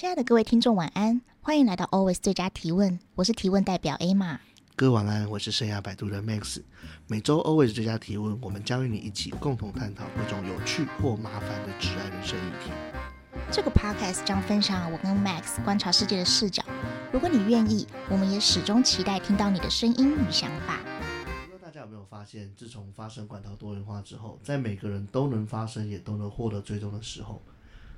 亲爱的各位听众，晚安！欢迎来到 Always 最佳提问，我是提问代表 Emma。各位晚安，我是生涯摆渡的 Max。每周 Always 最佳提问，我们将与你一起共同探讨各种有趣或麻烦的挚爱人生议题。这个 Podcast 将分享我跟 Max 观察世界的视角。如果你愿意，我们也始终期待听到你的声音与想法。不知道大家有没有发现，自从发生管道多元化之后，在每个人都能发声，也都能获得追踪的时候。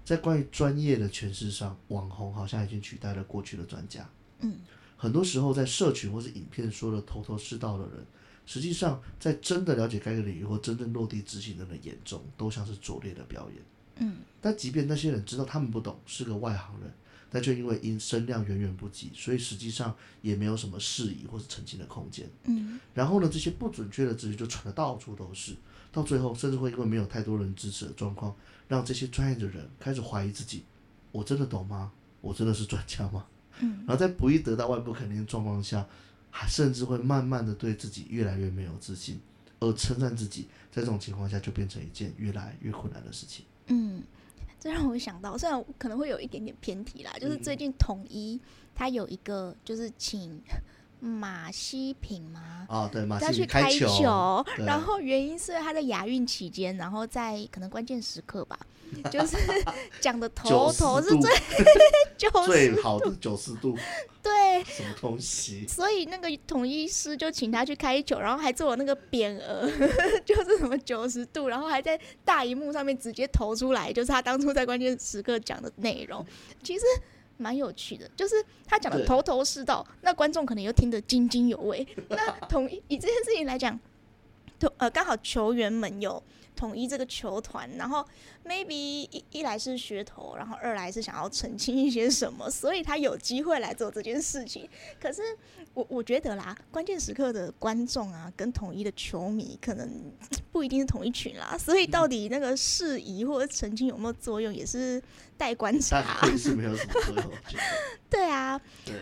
在关于专业的诠释上，网红好像已经取代了过去的专家。嗯，很多时候在社群或是影片说的头头是道的人，实际上在真的了解该个领域或真正落地执行的人眼中，都像是拙劣的表演。嗯，但即便那些人知道他们不懂，是个外行人，但却因为因声量远远不及，所以实际上也没有什么释疑或是澄清的空间。嗯，然后呢，这些不准确的知识就传得到处都是，到最后甚至会因为没有太多人支持的状况。让这些专业的人开始怀疑自己：我真的懂吗？我真的是专家吗？嗯，然后在不易得到外部肯定的状况下，还甚至会慢慢的对自己越来越没有自信，而称赞自己，在这种情况下就变成一件越来越困难的事情。嗯，这让我想到，虽然可能会有一点点偏题啦，就是最近统一他有一个就是请。马西平吗？啊、哦，对，马西平开球，开球然后原因是他在亚运期间，然后在可能关键时刻吧，就是讲的头头是最 最好的九十度，对，什么东西？所以那个统一师就请他去开球，然后还做了那个匾额，就是什么九十度，然后还在大荧幕上面直接投出来，就是他当初在关键时刻讲的内容，其实。蛮有趣的，就是他讲的头头是道，那观众可能又听得津津有味。那同一以这件事情来讲，呃，刚好球员们有统一这个球团，然后 maybe 一一来是噱头，然后二来是想要澄清一些什么，所以他有机会来做这件事情。可是我我觉得啦，关键时刻的观众啊，跟统一的球迷可能不一定是同一群啦，所以到底那个事宜或者澄清有没有作用，也是待观察。但是没有什么作用，对啊。对。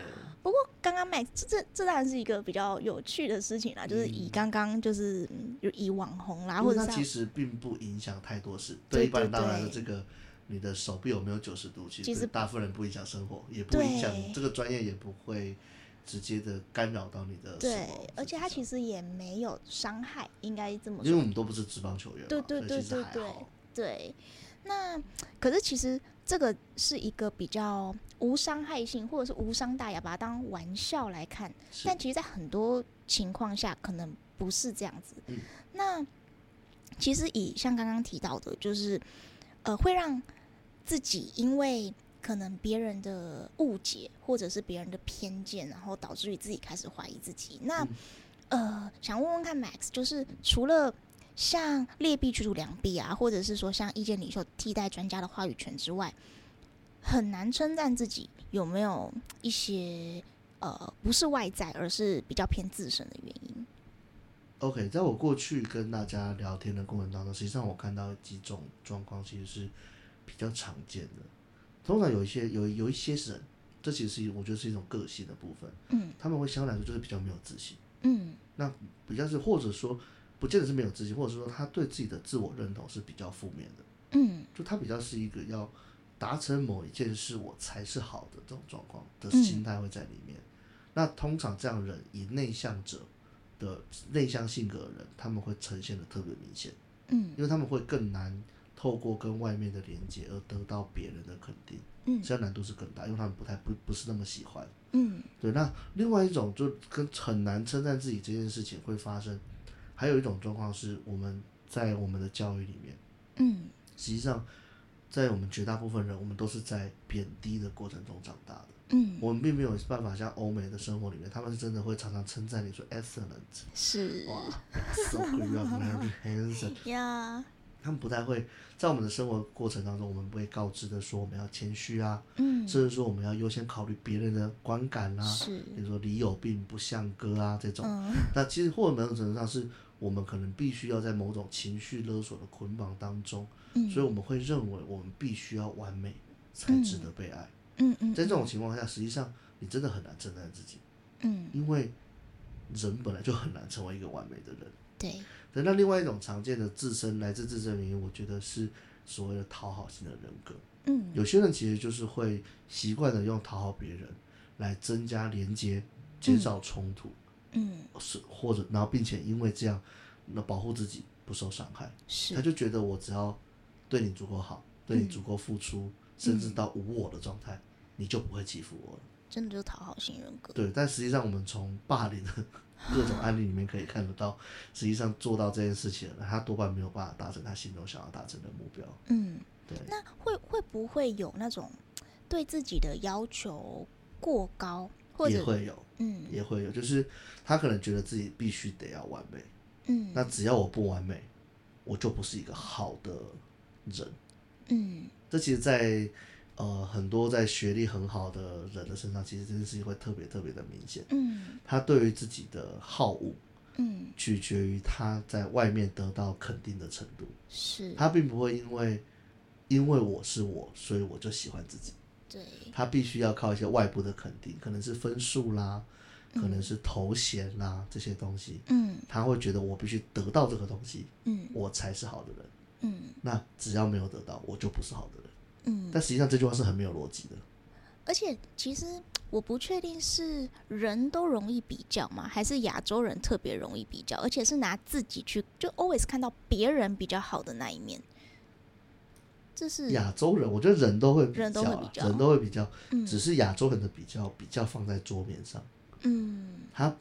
不过刚刚 Max 这这当然是一个比较有趣的事情啦，嗯、就是以刚刚就是就以网红啦，或者其实并不影响太多事。对，一般当然这个你的手臂有没有九十度，其实大部分人不影响生活，也不影响这个专业，也不会直接的干扰到你的。对，而且他其实也没有伤害，应该这么说。因为我们都不是职棒球员，对对对对对对。那可是其实。这个是一个比较无伤害性，或者是无伤大雅，把它当玩笑来看。但其实，在很多情况下，可能不是这样子。嗯、那其实以像刚刚提到的，就是呃，会让自己因为可能别人的误解，或者是别人的偏见，然后导致于自己开始怀疑自己。那、嗯、呃，想问问看，Max，就是除了。像劣币驱逐良币啊，或者是说像意见领袖替代专家的话语权之外，很难称赞自己有没有一些呃不是外在，而是比较偏自身的原因。OK，在我过去跟大家聊天的过程当中，实际上我看到几种状况其实是比较常见的。通常有一些有有一些人，这其实是我觉得是一种个性的部分。嗯，他们会相对来说就是比较没有自信。嗯，那比较是或者说。不见得是没有自信，或者是说他对自己的自我认同是比较负面的。嗯，就他比较是一个要达成某一件事我才是好的这种状况的心态会在里面。嗯、那通常这样人以内向者的内向性格的人，他们会呈现的特别明显。嗯，因为他们会更难透过跟外面的连接而得到别人的肯定。嗯，这样难度是更大，因为他们不太不不是那么喜欢。嗯，对。那另外一种就跟很难称赞自己这件事情会发生。还有一种状况是，我们在我们的教育里面，嗯，实际上，在我们绝大部分人，我们都是在贬低的过程中长大的，嗯，我们并没有办法像欧美的生活里面，他们是真的会常常称赞你说 excellent，是，哇，so good，very handsome，呀，他们不太会在我们的生活过程当中，我们不会告知的说我们要谦虚啊，嗯，甚至说我们要优先考虑别人的观感啊，是，比如说你有病不像哥啊这种。嗯，那其实或者某种程度上是我们可能必须要在某种情绪勒索的捆绑当中，嗯，所以我们会认为我们必须要完美才值得被爱。嗯嗯，在这种情况下，实际上你真的很难称赞自己，嗯，因为人本来就很难成为一个完美的人。对，对，那另外一种常见的自身来自自身原因，我觉得是所谓的讨好型的人格。嗯，有些人其实就是会习惯的用讨好别人来增加连接，减少冲突。嗯，是或者然后并且因为这样，那保护自己不受伤害。是，他就觉得我只要对你足够好，对你足够付出，嗯、甚至到无我的状态，你就不会欺负我了。真的就是讨好型人格。对，但实际上我们从霸凌的 各种案例里面可以看得到，实际上做到这件事情他多半没有办法达成他心中想要达成的目标。嗯，对。那会会不会有那种对自己的要求过高，或者也会有，嗯，也会有，就是他可能觉得自己必须得要完美，嗯，那只要我不完美，我就不是一个好的人，嗯，这其实在，在呃很多在学历很好的人的身上，其实这件事情会特别特别的明显，嗯，他对于自己的好恶，嗯，取决于他在外面得到肯定的程度，是，他并不会因为因为我是我，所以我就喜欢自己，对，他必须要靠一些外部的肯定，可能是分数啦。可能是头衔啦、啊、这些东西，嗯，他会觉得我必须得到这个东西，嗯，我才是好的人，嗯，那只要没有得到，我就不是好的人，嗯。但实际上这句话是很没有逻辑的。而且其实我不确定是人都容易比较吗？还是亚洲人特别容易比较？而且是拿自己去就 always 看到别人比较好的那一面。这是亚洲人，我觉得人都会比较、啊，人都会比较，人都会比较，嗯、只是亚洲人的比较比较放在桌面上。嗯，他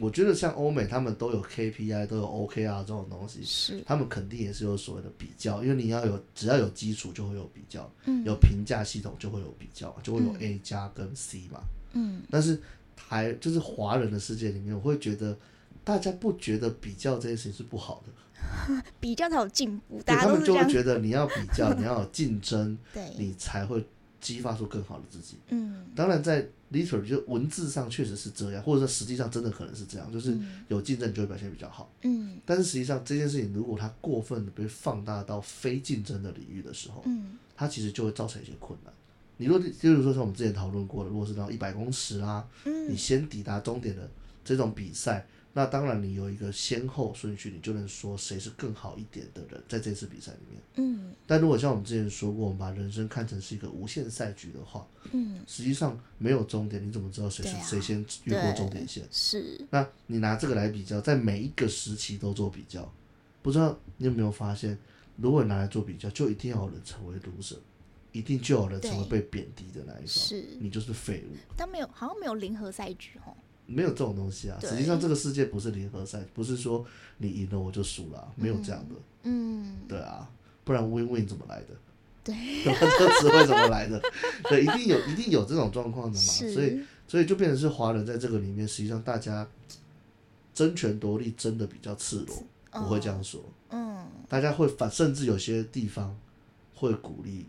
我觉得像欧美，他们都有 KPI，都有 OKR 这种东西，是。他们肯定也是有所谓的比较，因为你要有只要有基础就会有比较，嗯、有评价系统就会有比较，就会有 A 加跟 C 嘛。嗯，但是台就是华人的世界里面，我会觉得大家不觉得比较这件事情是不好的，比较才有进步，对，他们就会觉得得你要比较，你要有竞争，对，你才会激发出更好的自己。嗯，当然在 literally 就文字上确实是这样，或者说实际上真的可能是这样，就是有竞争就会表现比较好。嗯，但是实际上这件事情如果它过分的被放大到非竞争的领域的时候，嗯，它其实就会造成一些困难。你如果，例如说像我们之前讨论过的，如果是那种一百公尺啊，嗯，你先抵达终点的这种比赛，那当然你有一个先后顺序，你就能说谁是更好一点的人，在这次比赛里面。嗯，但如果像我们之前说过，我们把人生看成是一个无限赛局的话，嗯，实际上没有终点，你怎么知道谁是谁、啊、先越过终点线？是。那你拿这个来比较，在每一个时期都做比较，不知道你有没有发现，如果拿来做比较，就一定要有人成为 loser。一定就有人成为被贬低的那一方，是你就是废物。但没有，好像没有零和赛局哦。没有这种东西啊！实际上，这个世界不是零和赛，不是说你赢了我就输了，没有这样的。嗯，对啊，不然 win win 怎么来的？对，这个词汇怎么来的？对，一定有，一定有这种状况的嘛。所以，所以就变成是华人在这个里面，实际上大家争权夺利争的比较赤裸，我会这样说。嗯，大家会反，甚至有些地方会鼓励。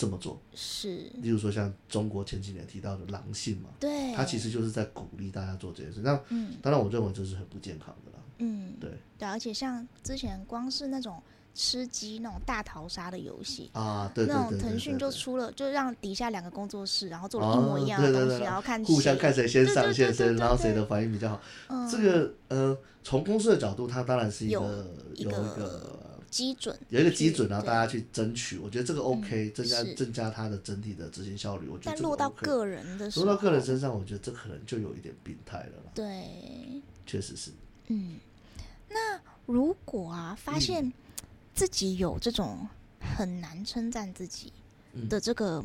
这么做是，例如说像中国前几年提到的狼性嘛，对，他其实就是在鼓励大家做这件事。那、嗯、当然，我认为这是很不健康的啦。嗯，对对，而且像之前光是那种吃鸡那种大逃杀的游戏啊，对对对，对，对，对，对，那种腾讯就出了，就让底下两个工作室，然后做了一模一样的东西，啊、对对对，然后看互相看谁先上线，谁对对对对对然后谁的反应比较好。嗯、这个呃，从公司的角度，它当然是一个有，有一个。基准有一个基准，然后大家去争取，我觉得这个 OK，、嗯、增加增加它的整体的执行效率。我觉得、OK、但落到个人的时候，落到个人身上，我觉得这可能就有一点病态了。对，确实是。嗯，那如果啊，发现自己有这种很难称赞自己的这个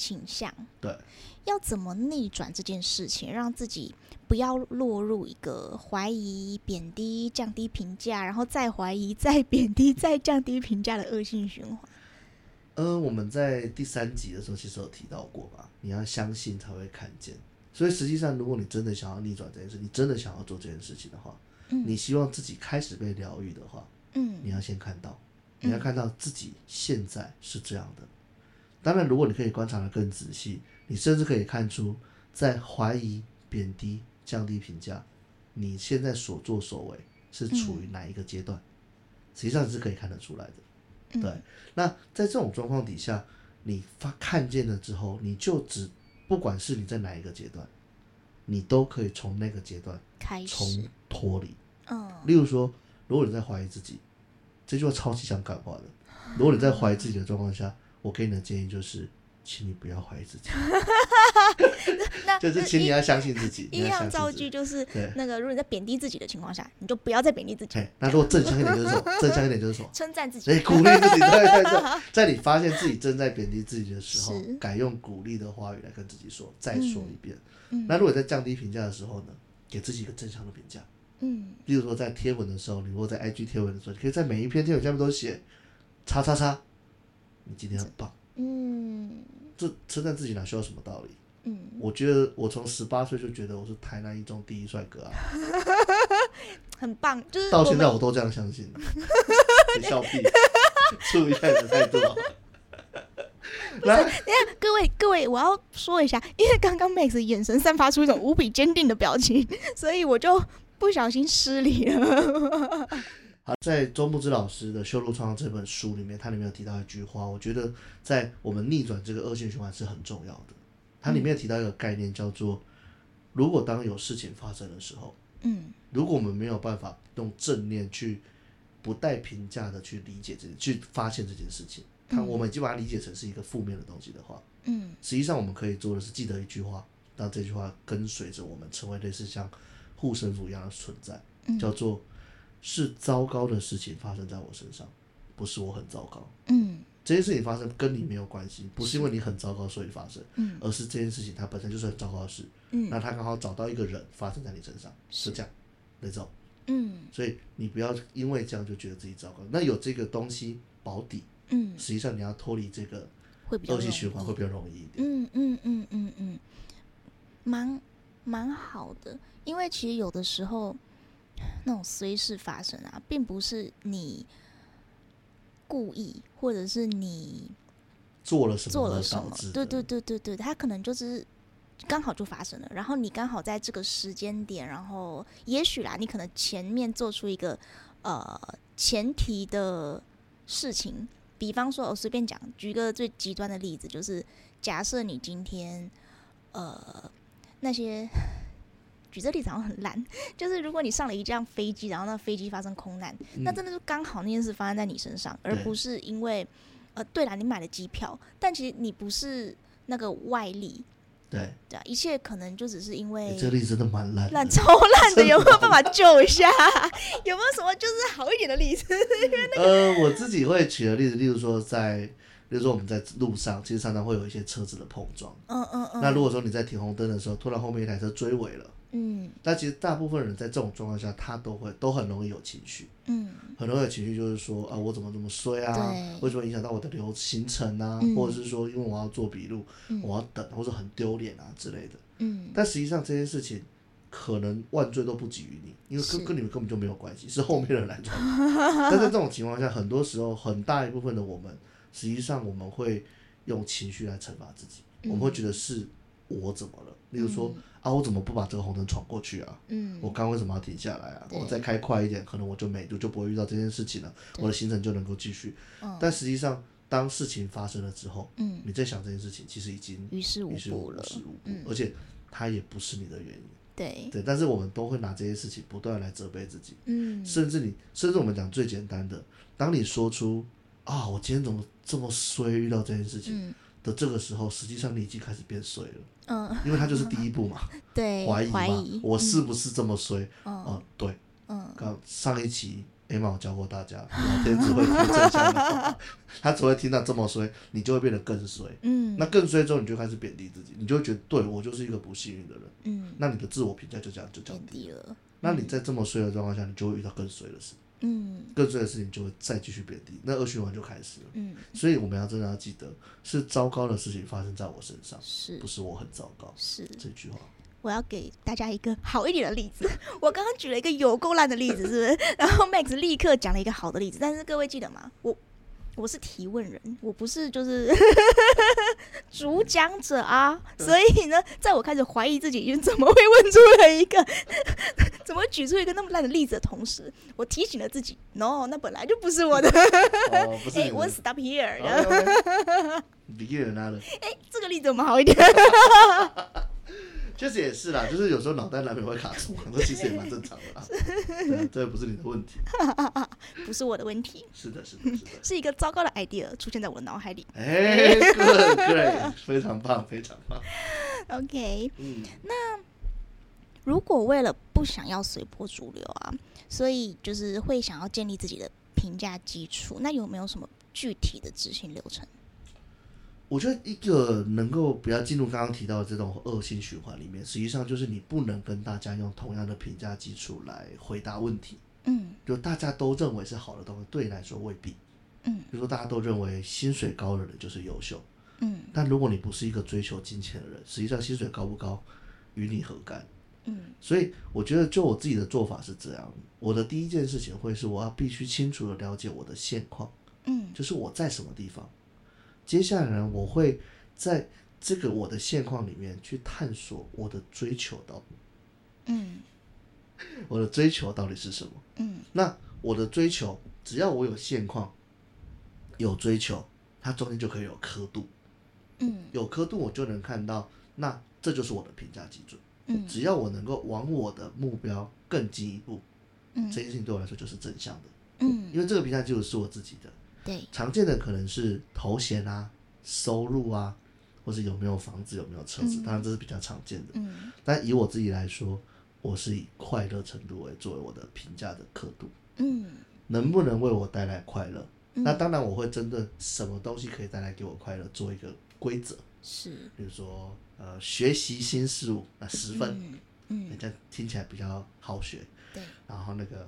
倾向，嗯、对，要怎么逆转这件事情，让自己不要落入一个怀疑、贬低、降低评价，然后再怀疑、再贬低、再降低评价的恶性循环。呃，我们在第三集的时候其实有提到过吧？你要相信才会看见。所以实际上，如果你真的想要逆转这件事，你真的想要做这件事情的话，嗯，你希望自己开始被疗愈的话，嗯，你要先看到，你要看到自己现在是这样的。当然，如果你可以观察的更仔细，你甚至可以看出，在怀疑、贬低、降低评价，你现在所作所为是处于哪一个阶段？嗯、实际上是可以看得出来的。对，嗯、那在这种状况底下，你发看见了之后，你就只不管是你在哪一个阶段，你都可以从那个阶段开始从脱离。嗯，例如说，如果你在怀疑自己，这句话超级想感化的。如果你在怀疑自己的状况下，嗯、我给你的建议就是。请你不要怀疑自己，那 就是请你要相信自己。一样造句就是那个，如果你在贬低自己的情况下，你就不要再贬低自己。那如果正向一点就是什么？正向一点就是什么？称赞自己，哎，鼓励自己。对对对，在你发现自己正在贬低自己的时候，改用鼓励的话语来跟自己说，再说一遍。那如果在降低评价的时候呢？给自己一个正向的评价。嗯，比如说在贴文的时候，你如果在 IG 贴文的时候，你可以在每一篇贴文下面都写“叉叉叉”，你今天很棒。嗯。这称赞自己哪需要什么道理？嗯，我觉得我从十八岁就觉得我是台南一中第一帅哥啊，很棒。就是到现在我都这样相信。你笑屁，注意 一下你的态度。来，等下各位各位，我要说一下，因为刚刚 Max 眼神散发出一种无比坚定的表情，所以我就不小心失礼了。在周牧之老师的《修路创伤》这本书里面，它里面有提到一句话，我觉得在我们逆转这个恶性循环是很重要的。它里面提到一个概念，叫做“如果当有事情发生的时候，嗯，如果我们没有办法用正念去不带评价的去理解这去发现这件事情，它我们已经把它理解成是一个负面的东西的话，嗯，实际上我们可以做的是记得一句话，让这句话跟随着我们，成为类似像护身符一样的存在，叫做。是糟糕的事情发生在我身上，不是我很糟糕。嗯，这件事情发生跟你没有关系，不是因为你很糟糕所以发生，嗯，而是这件事情它本身就是很糟糕的事。嗯，那他刚好找到一个人发生在你身上，是这样，那种。嗯，所以你不要因为这样就觉得自己糟糕。那有这个东西保底，嗯，实际上你要脱离这个恶性循环会比较容易一点。嗯嗯嗯嗯嗯，蛮蛮好的，因为其实有的时候。那种随事发生啊，并不是你故意，或者是你做了什么做了什么，对对对对对，他可能就是刚好就发生了，然后你刚好在这个时间点，然后也许啦，你可能前面做出一个呃前提的事情，比方说我随便讲，举个最极端的例子，就是假设你今天呃那些。举这例子好像很烂，就是如果你上了一架飞机，然后那飞机发生空难，嗯、那真的是刚好那件事发生在你身上，而不是因为，呃，对了，你买了机票，但其实你不是那个外力，对对啊，一切可能就只是因为、欸、这例子真的蛮烂，烂超烂的，有没有办法救一下？有没有什么就是好一点的例子？那个、呃，我自己会举的例子，例如说在。比如说我们在路上，其实常常会有一些车子的碰撞。嗯嗯嗯。那如果说你在停红灯的时候，突然后面一台车追尾了。嗯。那其实大部分人在这种状况下，他都会都很容易有情绪。嗯。很容易有情绪，就是说啊，我怎么这么衰啊？为什么影响到我的流行程啊？嗯、或者是说，因为我要做笔录，嗯、我要等，或者很丢脸啊之类的。嗯。但实际上这件事情，可能万罪都不及于你，因为跟跟你们根本就没有关系，是后面的人来撞。但在这种情况下，很多时候很大一部分的我们。实际上，我们会用情绪来惩罚自己。嗯、我们会觉得是我怎么了？例如说、嗯、啊，我怎么不把这个红灯闯过去啊？嗯，我刚为什么要停下来啊？我再开快一点，可能我就没就就不会遇到这件事情了，我的行程就能够继续。嗯、但实际上，当事情发生了之后，嗯，你在想这件事情，其实已经于事无补了，嗯、而且它也不是你的原因。对对，但是我们都会拿这些事情不断来责备自己。嗯，甚至你，甚至我们讲最简单的，当你说出。啊！我今天怎么这么衰？遇到这件事情的这个时候，实际上你已经开始变衰了。嗯，因为他就是第一步嘛。对，怀疑嘛，我是不是这么衰？嗯，对。嗯，刚上一期 Emma 教过大家，老天只会听正向的话，他只会听到这么衰，你就会变得更衰。嗯，那更衰之后，你就开始贬低自己，你就会觉得，对我就是一个不幸运的人。嗯，那你的自我评价就这样就降低了。那你在这么衰的状况下，你就会遇到更衰的事。嗯，更衰的事情就会再继续贬低，那恶循环就开始了。嗯，所以我们要真的要记得，是糟糕的事情发生在我身上，是不是我很糟糕？是这句话。我要给大家一个好一点的例子。我刚刚举了一个有够烂的例子，是不是？然后 Max 立刻讲了一个好的例子，但是各位记得吗？我我是提问人，我不是就是 主讲者啊。所以呢，在我开始怀疑自己，怎么会问出了一个，怎么举出一个那么烂的例子的同时，我提醒了自己，no，那本来就不是我的。哦，不是。哎，我 stop here。哎，这个例子我们好一点。确实也是啦，就是有时候脑袋难免会卡住，这其实也蛮正常的啦。对，这不是你的问题，不是我的问题。是的，是的，是的，是一个糟糕的 idea 出现在我的脑海里。哎，good great，非常棒，非常棒。OK，嗯，那如果为了不想要随波逐流啊，所以就是会想要建立自己的评价基础，那有没有什么具体的执行流程？我觉得一个能够不要进入刚刚提到的这种恶性循环里面，实际上就是你不能跟大家用同样的评价基础来回答问题。嗯，就大家都认为是好的东西，对你来说未必。嗯，比如说大家都认为薪水高的人就是优秀。嗯，但如果你不是一个追求金钱的人，实际上薪水高不高与你何干？嗯，所以我觉得就我自己的做法是这样，我的第一件事情会是我要必须清楚的了解我的现况。嗯，就是我在什么地方。接下来呢，我会在这个我的现况里面去探索我的追求到，嗯，我的追求到底是什么？嗯，那我的追求，只要我有现况，有追求，它中间就可以有刻度，嗯，有刻度我就能看到，那这就是我的评价基准，嗯，只要我能够往我的目标更进一步，嗯，这件事情对我来说就是正向的，嗯，因为这个评价基准是我自己的。对，常见的可能是头衔啊、收入啊，或是有没有房子、有没有车子，当然这是比较常见的。嗯，但以我自己来说，我是以快乐程度为作为我的评价的刻度。嗯，能不能为我带来快乐？嗯，那当然我会针对什么东西可以带来给我快乐做一个规则。是，比如说呃，学习新事物，那十分，嗯，嗯，这样听起来比较好学。对，然后那个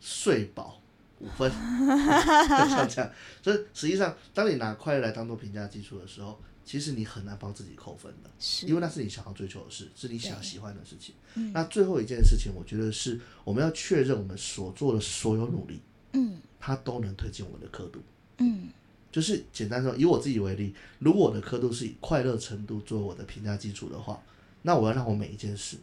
睡饱。五分，像这样，所以实际上，当你拿快乐来当做评价基础的时候，其实你很难帮自己扣分的，是，因为那是你想要追求的事，是你想要喜欢的事情。嗯，那最后一件事情，我觉得是我们要确认我们所做的所有努力，嗯，它都能推进我们的刻度。嗯，就是简单说，以我自己为例，如果我的刻度是以快乐程度作为我的评价基础的话，那我要让我每一件事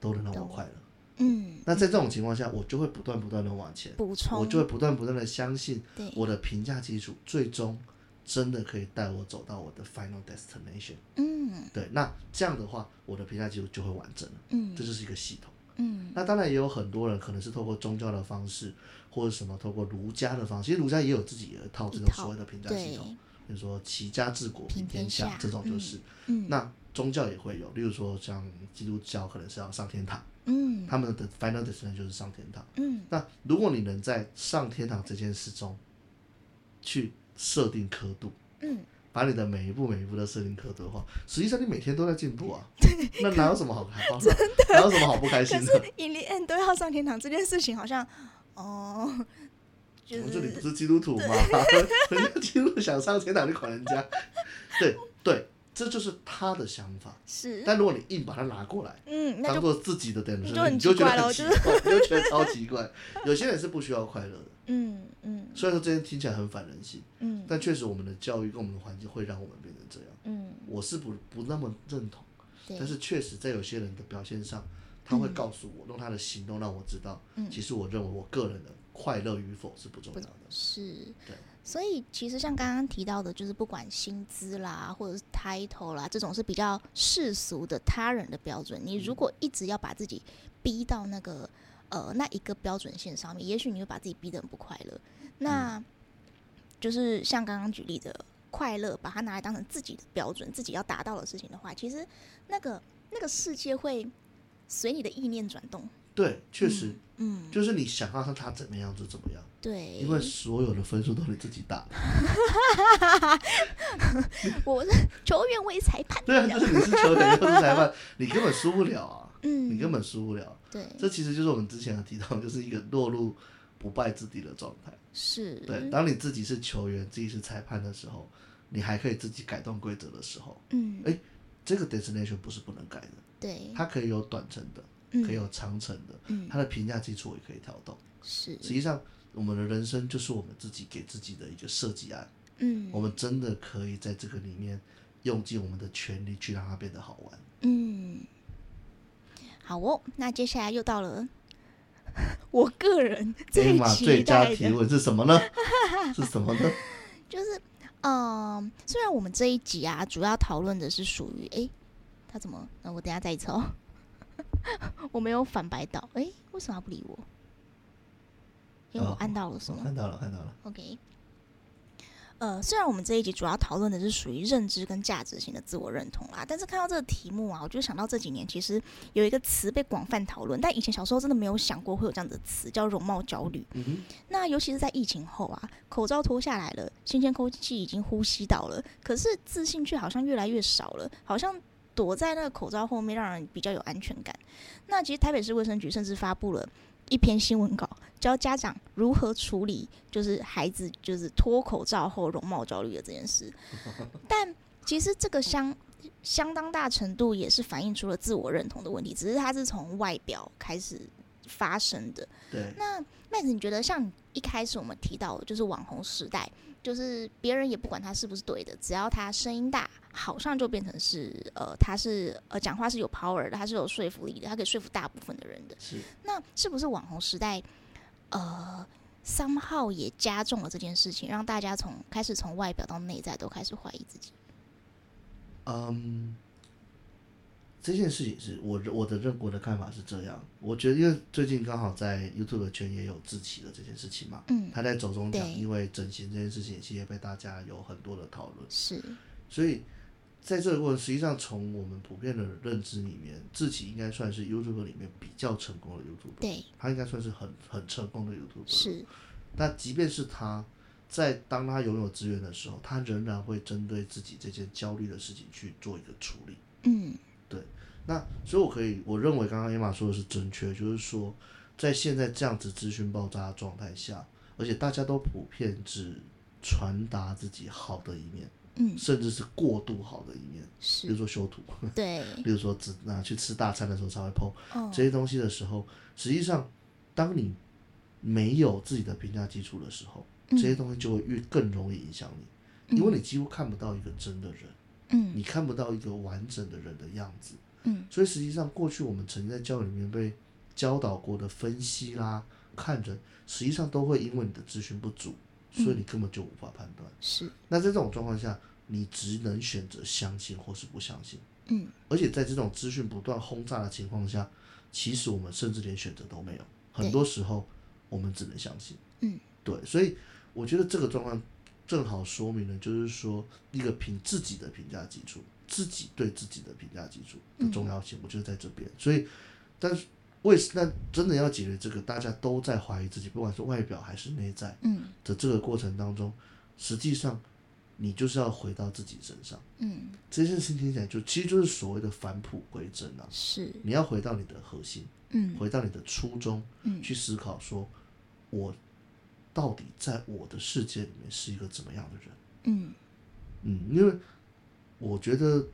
都能让我快乐。嗯，那在这种情况下，我就会不断不断的往前补充，我就会不断不断的相信，我的评价基础最终真的可以带我走到我的 final destination。嗯，对，那这样的话，我的评价基础就会完整了。嗯，这就是一个系统。嗯，那当然也有很多人可能是透过宗教的方式，或者什么透过儒家的方式，其实儒家也有自己的一套这种所谓的评价系统，比如说齐家治国平天下，天下这种就是。嗯，那宗教也会有，例如说像基督教可能是要上天堂。嗯，他们的 final destination 就是上天堂。嗯，那如果你能在上天堂这件事中去设定刻度，嗯，把你的每一步每一步都设定刻度的话，实际上你每天都在进步啊。那哪有什么好开心 的？哪有什么好不开心的？可是 in the end 都要上天堂这件事情，好像哦，就是我们这里不是基督徒吗？人家基督徒想上天堂，你管人家？对对。这就是他的想法，是。但如果你硬把它拿过来，嗯，当做自己的点，你你就觉得很奇怪，你就觉得超奇怪。有些人是不需要快乐的，嗯嗯。虽然说这些听起来很反人性，嗯，但确实我们的教育跟我们的环境会让我们变成这样。嗯，我是不不那么认同，对。但是确实在有些人的表现上，他会告诉我，用他的行动让我知道，其实我认为我个人的快乐与否是不重要的。是，对。所以其实像刚刚提到的，就是不管薪资啦，或者是 title 啦，这种是比较世俗的他人的标准。你如果一直要把自己逼到那个呃那一个标准线上面，也许你会把自己逼得很不快乐。那就是像刚刚举例的快乐，把它拿来当成自己的标准，自己要达到的事情的话，其实那个那个世界会随你的意念转动。对，确实，嗯，就是你想让他怎么样就怎么样。对，因为所有的分数都是你自己打的。我是球员为裁判。对啊，就是你是球员又是裁判，你根本输不了啊。嗯，你根本输不了。对，这其实就是我们之前有提到，就是一个落入不败之地的状态。是。对，当你自己是球员，自己是裁判的时候，你还可以自己改动规则的时候，嗯，哎，这个 destination 不是不能改的。对，它可以有短程的，可以有长程的，嗯，它的评价基础也可以调动。是，实际上，我们的人生就是我们自己给自己的一个设计案。嗯，我们真的可以在这个里面用尽我们的全力去让它变得好玩。嗯，好哦，那接下来又到了 我个人最期待的最佳提问是什么呢？是什么呢？就是，嗯，虽然我们这一集啊，主要讨论的是属于，哎，他怎么？那我等下再一次哦，我没有反白到，哎，为什么不理我？因为我按到了什么？哦，看到了，看到了。OK。呃，虽然我们这一集主要讨论的是属于认知跟价值型的自我认同啦，但是看到这个题目啊，我就想到这几年其实有一个词被广泛讨论，但以前小时候真的没有想过会有这样的词，叫容貌焦虑。嗯。那尤其是在疫情后啊，口罩脱下来了，新鲜空气已经呼吸到了，可是自信却好像越来越少了，好像躲在那个口罩后面让人比较有安全感。那其实台北市卫生局甚至发布了。一篇新闻稿教家长如何处理，就是孩子就是脱口罩后容貌焦虑的这件事。但其实这个相相当大程度也是反映出了自我认同的问题，只是它是从外表开始发生的。对。那麦子，你觉得像一开始我们提到的，就是网红时代。就是别人也不管他是不是对的，只要他声音大，好像就变成是呃，他是呃讲话是有 power 的，他是有说服力的，他可以说服大部分的人的。是。那是不是网红时代，呃，somehow 也加重了这件事情，让大家从开始从外表到内在都开始怀疑自己？嗯。这件事情是我我的认我的看法是这样，我觉得因为最近刚好在 YouTube 圈也有自己的这件事情嘛，嗯，他在走中奖，因为整形这件事情其实也被大家有很多的讨论，是，所以在这个过程，实际上从我们普遍的认知里面，自己应该算是 YouTube 里面比较成功的 YouTube，对，他应该算是很很成功的 YouTube，是，那即便是他在当他拥有资源的时候，他仍然会针对自己这件焦虑的事情去做一个处理，嗯。对，那所以我可以，我认为刚刚 Emma 说的是正确，就是说，在现在这样子资讯爆炸的状态下，而且大家都普遍只传达自己好的一面，嗯，甚至是过度好的一面，是，比如说修图，对，比如说只拿去吃大餐的时候才会 po、哦、这些东西的时候，实际上，当你没有自己的评价基础的时候，嗯、这些东西就会越更容易影响你，因为你几乎看不到一个真的人。嗯，你看不到一个完整的人的样子，嗯，所以实际上过去我们曾经在教育里面被教导过的分析啦、看人，实际上都会因为你的资讯不足，所以你根本就无法判断。是，那在这种状况下，你只能选择相信或是不相信。嗯，而且在这种资讯不断轰炸的情况下，其实我们甚至连选择都没有。很多时候，我们只能相信。嗯，对，所以我觉得这个状况。正好说明了，就是说一个凭自己的评价基础，自己对自己的评价基础的重要性，我觉得在这边。所以，但是为那真的要解决这个，大家都在怀疑自己，不管是外表还是内在，嗯，的这个过程当中，实际上你就是要回到自己身上，嗯，这件事情听起来就其实就是所谓的返璞归真啊，是，你要回到你的核心，嗯，回到你的初衷，嗯，去思考说，我。到底在我的世界里面是一个怎么样的人？嗯嗯，因为我觉得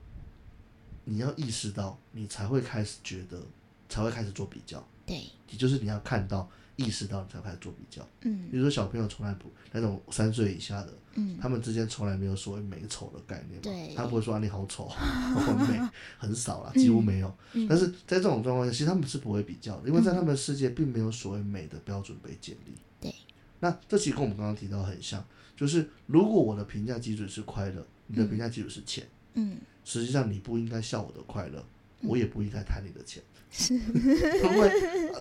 你要意识到，你才会开始觉得，才会开始做比较。对，也就是你要看到、意识到，你才会开始做比较。嗯，比如说小朋友从来不那种三岁以下的，嗯，他们之间从来没有所谓美丑的概念嘛。对，他不会说啊你好丑，很美，很少啦，几乎没有。嗯，但是在这种状况下，其实他们是不会比较的，因为在他们的世界并没有所谓美的标准被建立。对。那这其实跟我们刚刚提到很像，就是如果我的评价基准是快乐，你的评价基础是钱，嗯，实际上你不应该笑我的快乐，嗯，我也不应该贪你的钱，是，因为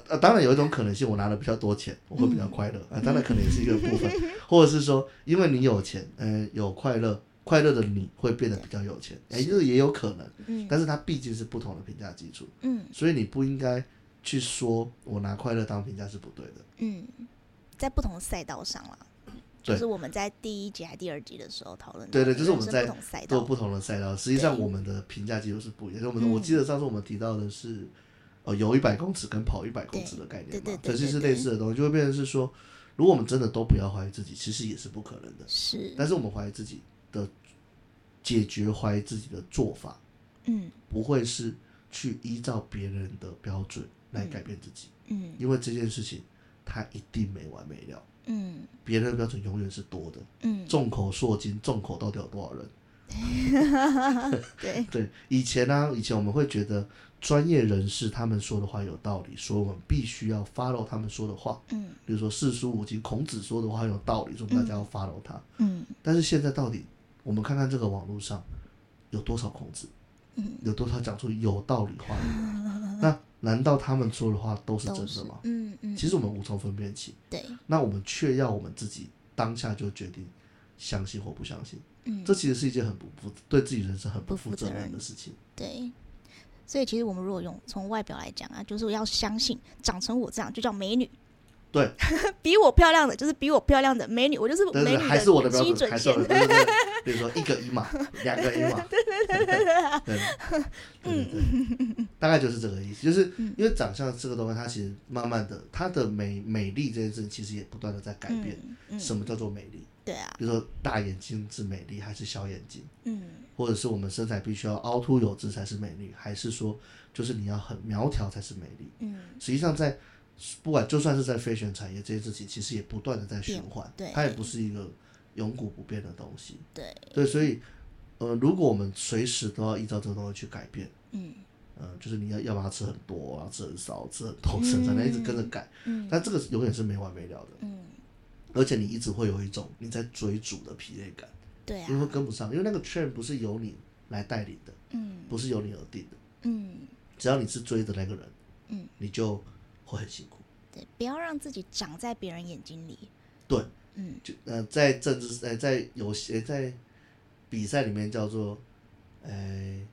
呃，当然有一种可能性，我拿了比较多钱，我会比较快乐，啊，当然可能也是一个部分，或者是说，因为你有钱，嗯，有快乐，快乐的你会变得比较有钱，哎，这个也有可能，嗯，但是它毕竟是不同的评价基础，嗯，所以你不应该去说我拿快乐当评价是不对的，嗯。在不同的赛道上了，就是我们在第一集还第二集的时候讨论。对对，就是我们在做不同的赛道。实际上，我们的评价基础是不一样。我们我记得上次我们提到的是，呃，游一百公尺跟跑一百公尺的概念嘛，这其实是类似的东西，就会变成是说，如果我们真的都不要怀疑自己，其实也是不可能的。是，但是我们怀疑自己的解决怀疑自己的做法，嗯，不会是去依照别人的标准来改变自己。嗯，因为这件事情它一定没完没了。嗯，别人的标准永远是多的。嗯，众口铄金，众口到底有多少人？对 对，以前呢、啊，以前我们会觉得专业人士他们说的话有道理，所以我们必须要 follow 他们说的话。嗯，比如说四书五经，孔子说的话有道理，所以大家要 follow 他。嗯，但是现在到底，我们看看这个网络上有多少孔子？嗯，有多少讲出有道理话的人？那难道他们说的话都是真的吗？嗯嗯，其实我们无从分辨起。对，那我们却要我们自己当下就决定相信或不相信。嗯，这其实是一件很不负对自己人生很不负责任的事情。对，所以其实我们如果用从外表来讲啊，就是要相信长成我这样就叫美女。对，比我漂亮的就是比我漂亮的美女，我就是美女的还是我的标准，还是我的对对对。比如说一个一码，两个一码，对对对对对对对，大概就是这个意思。就是因为长相这个东西，它其实慢慢的，它的美美丽这件事情，其实也不断的在改变。什么叫做美丽？对啊，比如说大眼睛是美丽还是小眼睛？嗯，或者是我们身材必须要凹凸有致才是美丽，还是说就是你要很苗条才是美丽？嗯，实际上在。不管就算是在飞旋产业，这些事情其实也不断的在循环，它也不是一个永古不变的东西。对。对，所以呃，如果我们随时都要依照这个东西去改变，嗯，呃，就是你要要把它吃很多啊，吃很少，吃很多，甚至一直跟着改，嗯，但这个永远是没完没了的，嗯，而且你一直会有一种你在追逐的疲累感，对啊，因为跟不上，因为那个 trend 不是由你来带领的，嗯，不是由你而定的，嗯，只要你是追的那个人，嗯，你就会很辛苦。对，不要让自己长在别人眼睛里。对，嗯，就呃，在政治呃，在有些在比赛里面叫做，呃，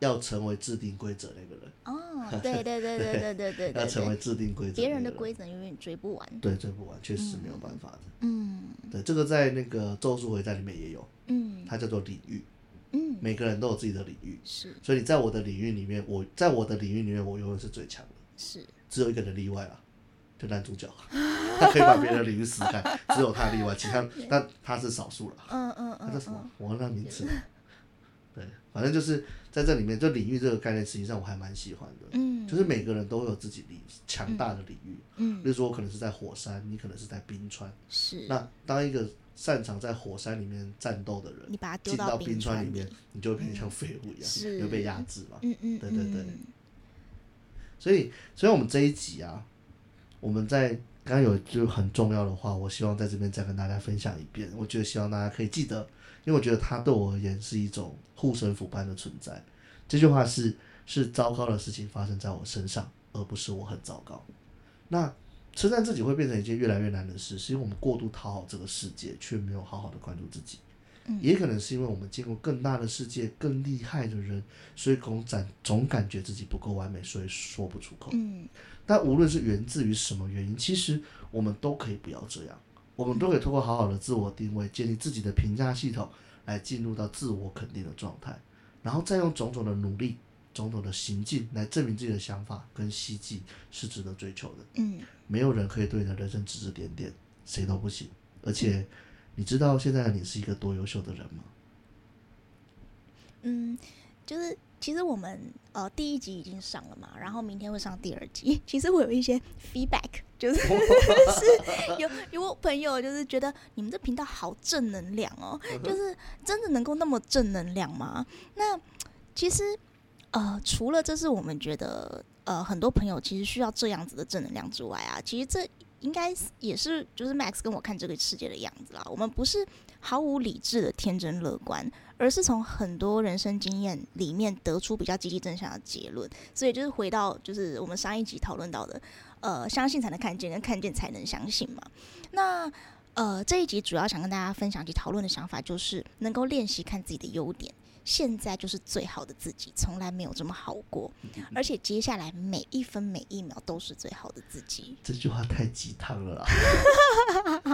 要成为制定规则那个人。哦，对对对对对对对，要成为制定规则，别人的规则永远追不完。对，追不完，确实是没有办法的。嗯，对，这个在那个《咒术回战》里面也有。嗯，它叫做领域。嗯，每个人都有自己的领域。是。所以你在我的领域里面，我在我的领域里面，我永远是最强的。是。只有一个人例外了，就男主角，他可以把别人的领域撕开，只有他例外，其他 但他是少数了。嗯嗯嗯。他叫什么？我忘了名字。对，反正就是在这里面，就领域这个概念，实际上我还蛮喜欢的。嗯。就是每个人都会有自己领强大的领域。嗯。比如说，我可能是在火山，你可能是在冰川。是。那当一个擅长在火山里面战斗的人，你把他丢到冰川里面，你就会变成像废物一样，是会被压制嘛。嗯嗯。对对对。所以，所以我们这一集啊，我们在刚刚有就很重要的话，我希望在这边再跟大家分享一遍。我觉得希望大家可以记得，因为我觉得它对我而言是一种护身符般的存在。这句话是：是糟糕的事情发生在我身上，而不是我很糟糕。那称赞自己会变成一件越来越难的事，是因为我们过度讨好这个世界，却没有好好的关注自己。也可能是因为我们见过更大的世界、更厉害的人，所以总感总感觉自己不够完美，所以说不出口。嗯，但无论是源自于什么原因，其实我们都可以不要这样，我们都可以通过好好的自我定位，建立自己的评价系统，来进入到自我肯定的状态，然后再用种种的努力、种种的行径来证明自己的想法跟希冀是值得追求的。嗯，没有人可以对你的人生指指点点，谁都不行，而且。你知道现在你是一个多优秀的人吗？嗯，就是其实我们呃第一集已经上了嘛，然后明天会上第二集。其实我有一些 feedback，就是 是有有朋友就是觉得你们这频道好正能量哦，就是真的能够那么正能量吗？那其实呃除了这是我们觉得呃很多朋友其实需要这样子的正能量之外啊，其实这。应该也是，就是 Max 跟我看这个世界的样子啦。我们不是毫无理智的天真乐观，而是从很多人生经验里面得出比较积极正向的结论。所以就是回到，就是我们上一集讨论到的，呃，相信才能看见，跟看见才能相信嘛。那呃，这一集主要想跟大家分享及讨论的想法，就是能够练习看自己的优点。现在就是最好的自己，从来没有这么好过，而且接下来每一分每一秒都是最好的自己。这句话太鸡汤了啦！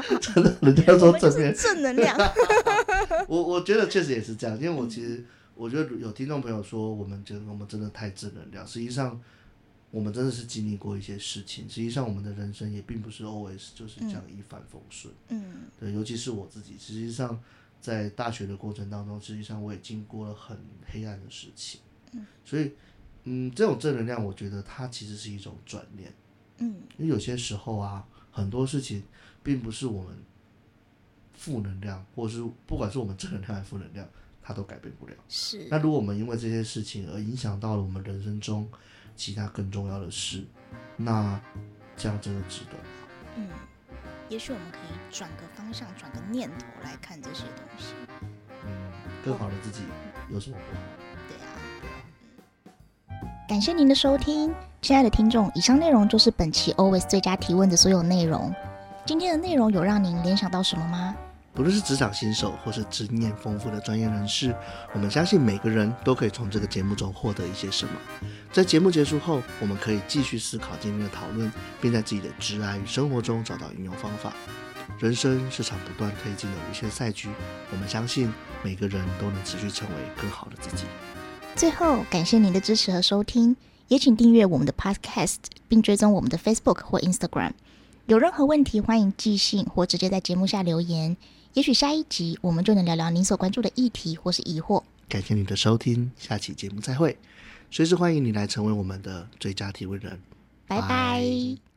真的，人家说正面正能量。我我觉得确实也是这样，因为我其实我觉得有听众朋友说，我们觉得我们真的太正能量。实际上，我们真的是经历过一些事情。实际上，我们的人生也并不是 always 就是这样一帆风顺。嗯，对，尤其是我自己，实际上。在大学的过程当中，实际上我也经过了很黑暗的事情，所以嗯，这种正能量，我觉得它其实是一种转念。嗯，因为有些时候啊，很多事情并不是我们负能量，或者是不管是我们正能量还是负能量，它都改变不了。是。那如果我们因为这些事情而影响到了我们人生中其他更重要的事，那这样真的值得吗？嗯，也许我们可以转个方向，转个念头来看这些东西。嗯，更好的自己有什么不好？对啊，对啊。感谢您的收听，亲爱的听众，以上内容就是本期 Always 最佳提问的所有内容。今天的内容有让您联想到什么吗？不论是职场新手或是经验丰富的专业人士，我们相信每个人都可以从这个节目中获得一些什么。在节目结束后，我们可以继续思考今天的讨论，并在自己的职涯与生活中找到应用方法。人生是场不断推进的无限赛局，我们相信每个人都能持续成为更好的自己。最后，感谢您的支持和收听，也请订阅我们的 Podcast，并追踪我们的 Facebook 或 Instagram。有任何问题，欢迎寄信或直接在节目下留言。也许下一集我们就能聊聊您所关注的议题或是疑惑。感谢你的收听，下期节目再会。随时欢迎你来成为我们的最佳提问人。拜拜。